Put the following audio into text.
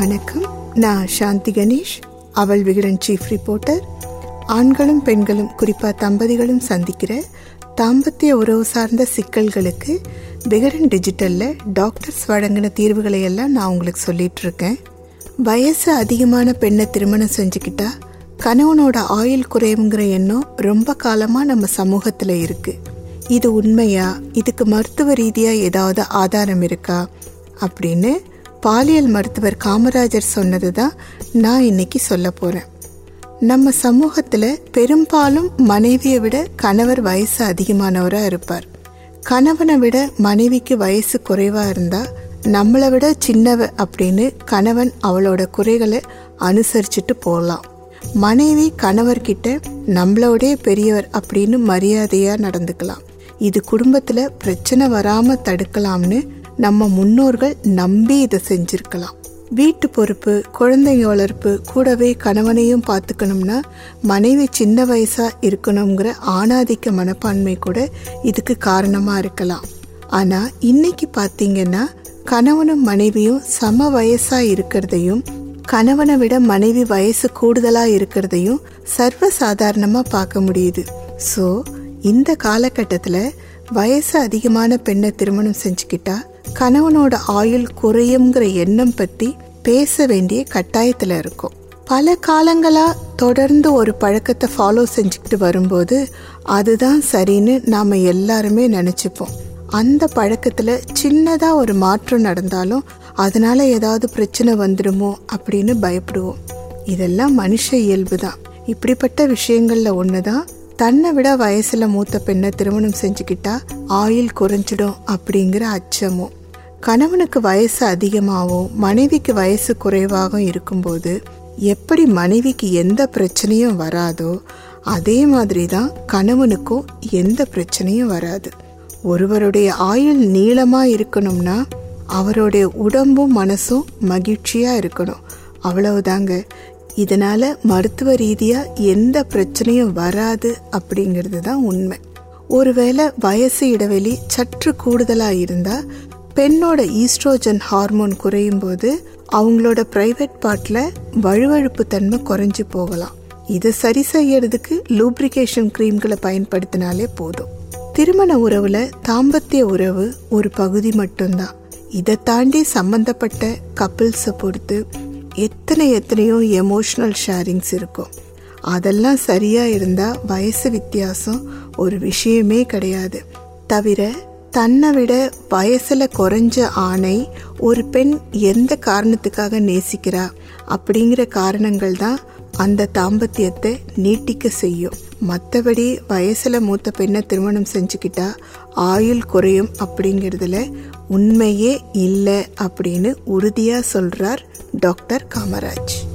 வணக்கம். நான் சாந்தி கணேஷ் அவள் விகடன் சீஃப் ரிப்போர்ட்டர் ஆண்களும் பெண்களும் குறிப்பாக தம்பதிகளும் சந்திக்கிற தாம்பத்திய உறவு சார்ந்த சிக்கல்களுக்கு விகடன் டிஜிட்டலில் டாக்டர்ஸ் வழங்கின தீர்வுகளை எல்லாம் நான் உங்களுக்கு சொல்லிட்டு இருக்கேன். வயசு அதிகமான பெண்ணை திருமணம் செஞ்சுக்கிட்டா கணவனோட ஆயுள் குறைவுங்கிற எண்ணம் ரொம்ப காலமாக நம்ம சமூகத்தில் இருக்குது இது உண்மையா? இதுக்கு மருத்துவ ரீதியாக ஏதாவது ஆதாரம் இருக்கா? அப்படின்னு பாலியல் மருத்துவர் காமராஜர் சொன்னது தான் நான் இன்னைக்கு சொல்ல போகிறேன் நம்ம சமூகத்தில் பெரும்பாலும் மனைவியை விட கணவர் வயசு அதிகமானவராக இருப்பார். கணவனை விட மனைவிக்கு வயசு குறைவாக இருந்தால் நம்மளை விட சின்னவ அப்படின்னு கணவன் அவளோட குறைகளை அனுசரிச்சுட்டு போகலாம் மனைவி கணவர்கிட்ட நம்மளோடே பெரியவர் அப்படின்னு மரியாதையாக நடந்துக்கலாம். இது குடும்பத்தில் பிரச்சனை வராமல் தடுக்கலாம்னு நம்ம முன்னோர்கள் நம்பி இதை செஞ்சிருக்கலாம். வீட்டு பொறுப்பு குழந்தைங்க வளர்ப்பு கூடவே கணவனையும் பார்த்துக்கணும்னா மனைவி சின்ன வயசாக இருக்கணுங்கிற ஆணாதிக்க மனப்பான்மை கூட இதுக்கு காரணமாக இருக்கலாம். ஆனால் இன்னைக்கு பார்த்தீங்கன்னா கணவனும் மனைவியும் சம வயசாக இருக்கிறதையும் கணவனை விட மனைவி வயசு கூடுதலாக இருக்கிறதையும் சர்வசாதாரணமாக பார்க்க முடியுது. ஸோ இந்த காலகட்டத்தில் வயசு அதிகமான பெண்ணை திருமணம் செஞ்சுக்கிட்டா கணவனோட ஆயுள் குறையுங்கிற எண்ணம் பற்றி பேச வேண்டிய கட்டாயத்தில் இருக்கும். பல காலங்களா தொடர்ந்து ஒரு பழக்கத்தை ஃபாலோ செஞ்சுக்கிட்டு வரும்போது அதுதான் சரின்னு நாம் எல்லாருமே நினச்சிப்போம். அந்த பழக்கத்தில் சின்னதாக ஒரு மாற்றம் நடந்தாலும் அதனால ஏதாவது பிரச்சனை வந்துடுமோ அப்படின்னு பயப்படுவோம். இதெல்லாம் மனுஷ இயல்பு தான் இப்படிப்பட்ட விஷயங்கள்ல ஒன்று தான் தன்னை விட வயசுல மூத்த பெண்ணை திருமணம் செஞ்சுக்கிட்டா ஆயுள் குறைஞ்சிடும் அப்படிங்கிற அச்சமும் கணவனுக்கு வயசு அதிகமாகவும் மனைவிக்கு வயசு குறைவாகவும் இருக்கும்போது எப்படி மனைவிக்கு எந்த பிரச்சனையும் வராதோ அதே மாதிரி தான் கணவனுக்கும் எந்த பிரச்சனையும் வராது. ஒருவருடைய ஆயுள் நீளமா இருக்கணும்னா அவருடைய உடம்பும் மனசும் மகிழ்ச்சியா இருக்கணும். அவ்வளவுதாங்க. இதனால மருத்துவ ரீதியா எந்த பிரச்சனையும் வராது அப்படிங்கிறது தான் உண்மை. ஒருவேளை வயசு இடைவெளி சற்று கூடுதலாக இருந்தால் பெண்ணோட ஈஸ்ட்ரோஜன் ஹார்மோன் குறையும் போது அவங்களோட ப்ரைவேட் பார்ட்டில் வழுவழுப்பு தன்மை குறைஞ்சு போகலாம். இதை சரி செய்யறதுக்கு லூப்ரிகேஷன் க்ரீம்களை பயன்படுத்தினாலே போதும். திருமண உறவுல தாம்பத்திய உறவு ஒரு பகுதி மட்டும்தான். இதை தாண்டி சம்பந்தப்பட்ட கப்பிள்ஸை பொறுத்து எத்தனை எத்தனையோ எமோஷனல் ஷேரிங்ஸ் இருக்கும். அதெல்லாம் சரியா இருந்தா வயசு வித்தியாசம் ஒரு விஷயமே கிடையாது. தவிர தன்னை விட வயசில் குறைஞ்ச ஆணை ஒரு பெண் எந்த காரணத்துக்காக நேசிக்கிறா அப்படிங்கிற காரணங்கள் தான் அந்த தாம்பத்தியத்தை நீட்டிக்க செய்யும். மற்றபடி வயசில் மூத்த பெண்ணை திருமணம் செஞ்சுக்கிட்டா ஆயுள் குறையும் அப்படிங்கிறதுல உண்மையே இல்லை அப்படின்னு உறுதியாக சொல்கிறார் டாக்டர் காமராஜ்.